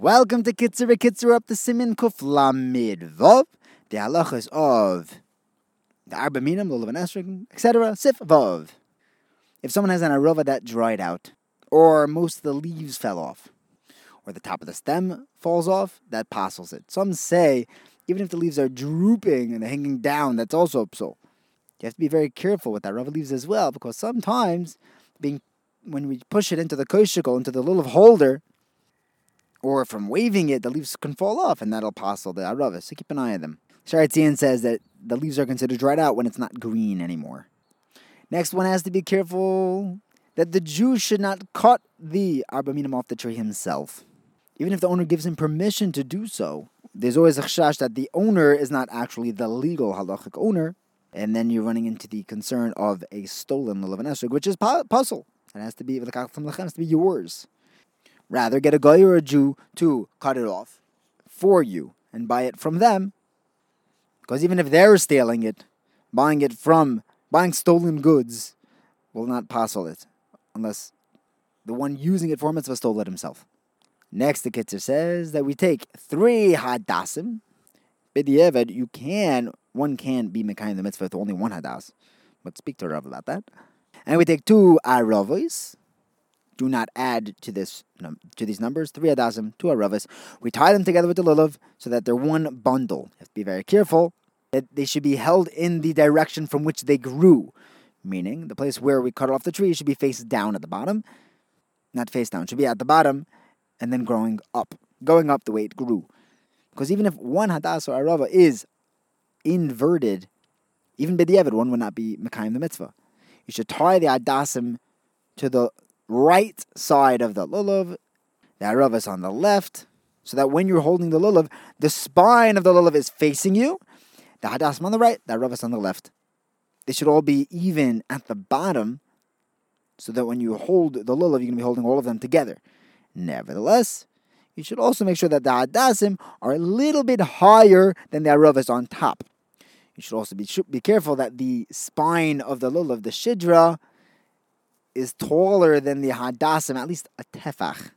Welcome to Kitzer Kitzer up the Siman Kuf Lamid Vov, the halachas of the Arba Minim, Lulav and etc. Sif Vov. If someone has an arova that dried out, or most of the leaves fell off, or the top of the stem falls off, that passels it. Some say even if the leaves are drooping and hanging down, that's also psul. You have to be very careful with that rubber leaves as well, because sometimes being when we push it into the koshikel, into the lulav holder, or from waving it, the leaves can fall off, and that'll passel the arava. So keep an eye on them. Shaar HaTziyun says that the leaves are considered dried out when it's not green anymore. Next one has to be careful that the Jew should not cut the arba minim off the tree himself. Even if the owner gives him permission to do so, there's always a chash that the owner is not actually the legal halachic owner, and then you're running into the concern of a stolen lulav and which is pasul. It has to be it has to be yours. Rather, get a guy or a Jew to cut it off for you and buy it from them. Because even if they're stealing it, buying it from buying stolen goods will not passel it unless the one using it for mitzvah stole it himself. Next, the Kitzer says that we take three hadassim. B'diavad, you can, one can be Mekayim the mitzvah with only one hadas. But speak to Rav about that. And we take two aravos. Do not add to this to these numbers. Three hadassim, two aravos. We tie them together with the lulav so that they're one bundle. You have to be very careful that they should be held in the direction from which they grew. Meaning, the place where we cut off the tree should be face down at the bottom. Not face down, should be at the bottom and then growing up, going up the way it grew. Because even if one hadas or arava is inverted, even b'diavad, one would not be mekayim the mitzvah. You should tie the hadasim to the right side of the lulav, the arava is on the left, so that when you're holding the lulav, the spine of the lulav is facing you, the hadasim on the right, the arava is on the left. They should all be even at the bottom, so that when you hold the lulav, you're going to be holding all of them together. Nevertheless, you should also make sure that the hadasim are a little bit higher than the aravas on top. You should also be be careful that the spine of the lulav, the shidra, is taller than the hadasim, at least a tefach.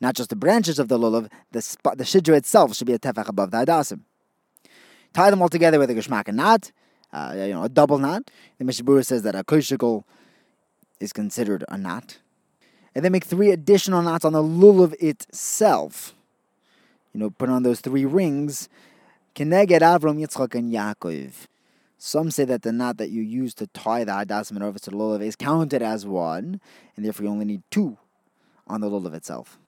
Not just the branches of the lulav, the sp- the shidra itself should be a tefach above the hadasim. Tie them all together with a geshmak knot, uh, you know, a double knot. The Mishnah Berurah says that a koshikol is considered a knot and then make three additional knots on the lulav itself. You know, put on those three rings. Keneged Avram, Yitzchak, and Yaakov. Some say that the knot that you use to tie the hadasim and over to the lulav is counted as one, and therefore you only need two on the lulav itself.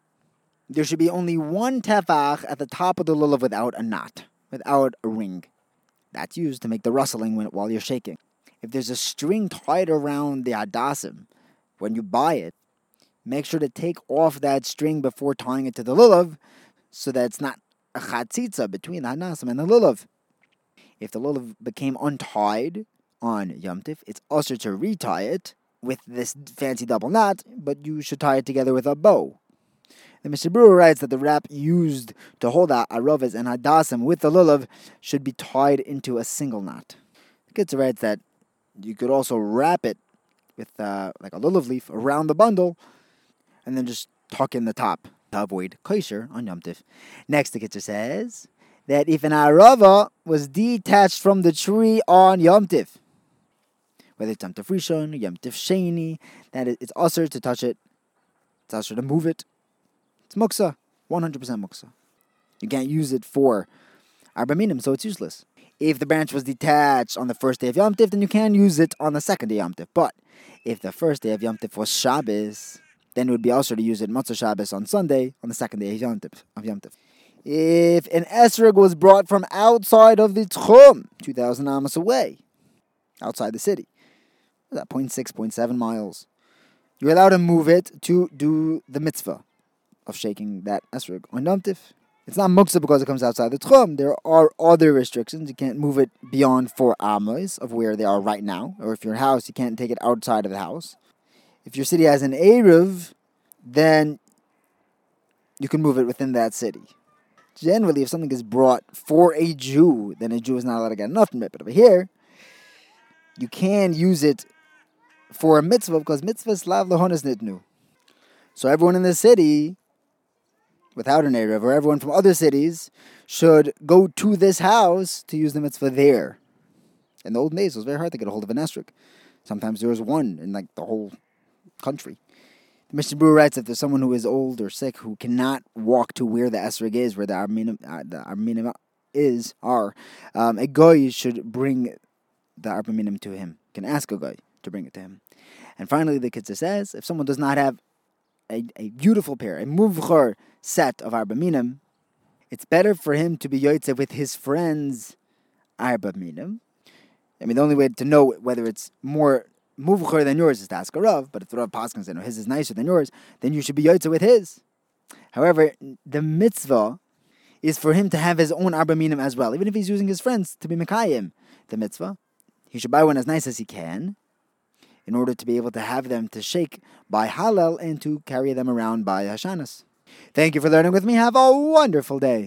There should be only one tefach at the top of the lulav without a knot, without a ring. That's used to make the rustling when, while you're shaking. If there's a string tied around the hadasim when you buy it, make sure to take off that string before tying it to the lulav so that it's not a chatzitza between the hadasim and the lulav. If the lulav became untied on Yom Tif, it's also to retie it with this fancy double knot, but you should tie it together with a bow. The Mishnah Berurah writes that the wrap used to hold out arovas and hadasim with the lulav should be tied into a single knot. The Kitzer writes that you could also wrap it with uh, like a lulav leaf around the bundle and then just tuck in the top to avoid kesher on Yom Tif. Next, the Kitzer says that if an arava was detached from the tree on Yom Tif, whether it's Yom Tif Rishon Yom Tif Sheni, that it's assur to touch it, it's assur to move it. It's muksa, 100% muksa. You can't use it for arba minim, so it's useless. If the branch was detached on the first day of Yom Tif, then you can use it on the second day of Yom Tif. But if the first day of Yom Tif was Shabbos, then it would be also to use it Motzei Shabbos on Sunday, on the second day of Yom Tov. Of Yom Tov. If an esrog was brought from outside of the Tchum, 2,000 amos away, outside the city, that 0.6, 0.7 miles, you're allowed to move it to do the mitzvah of shaking that esrog on. It's not muksa because it comes outside the tchum. There are other restrictions. You can't move it beyond four amos of where they are right now. Or if your house, you can't take it outside of the house. If your city has an eruv, then you can move it within that city. Generally, if something is brought for a Jew, then a Jew is not allowed to get nothing from it. But over here, you can use it for a mitzvah because mitzvos lav lehanos nitnu. So everyone in the city without an eruv, or everyone from other cities should go to this house to use the mitzvah there. In the old days, it was very hard to get a hold of an esrog. Sometimes there was one in like the whole country. Mishnah Berurah writes if there's someone who is old or sick who cannot walk to where the esrog is, where the arminim, uh, the arminim is are, um, a goy should bring the arba to him. Can ask a goy to bring it to him. And finally, the Kitzur says if someone does not have a, a beautiful pair, a muvchor set of arba it's better for him to be yoitze with his friends arba I mean, the only way to know whether it's more muvchar than yours is to ask a Rav, but if the Rav Paskins and his is nicer than yours, then you should be yotze with his. However, the mitzvah is for him to have his own arba minim as well, even if he's using his friends to be mekayim the mitzvah. He should buy one as nice as he can, in order to be able to have them to shake by Hallel and to carry them around by Hoshanos. Thank you for learning with me. Have a wonderful day.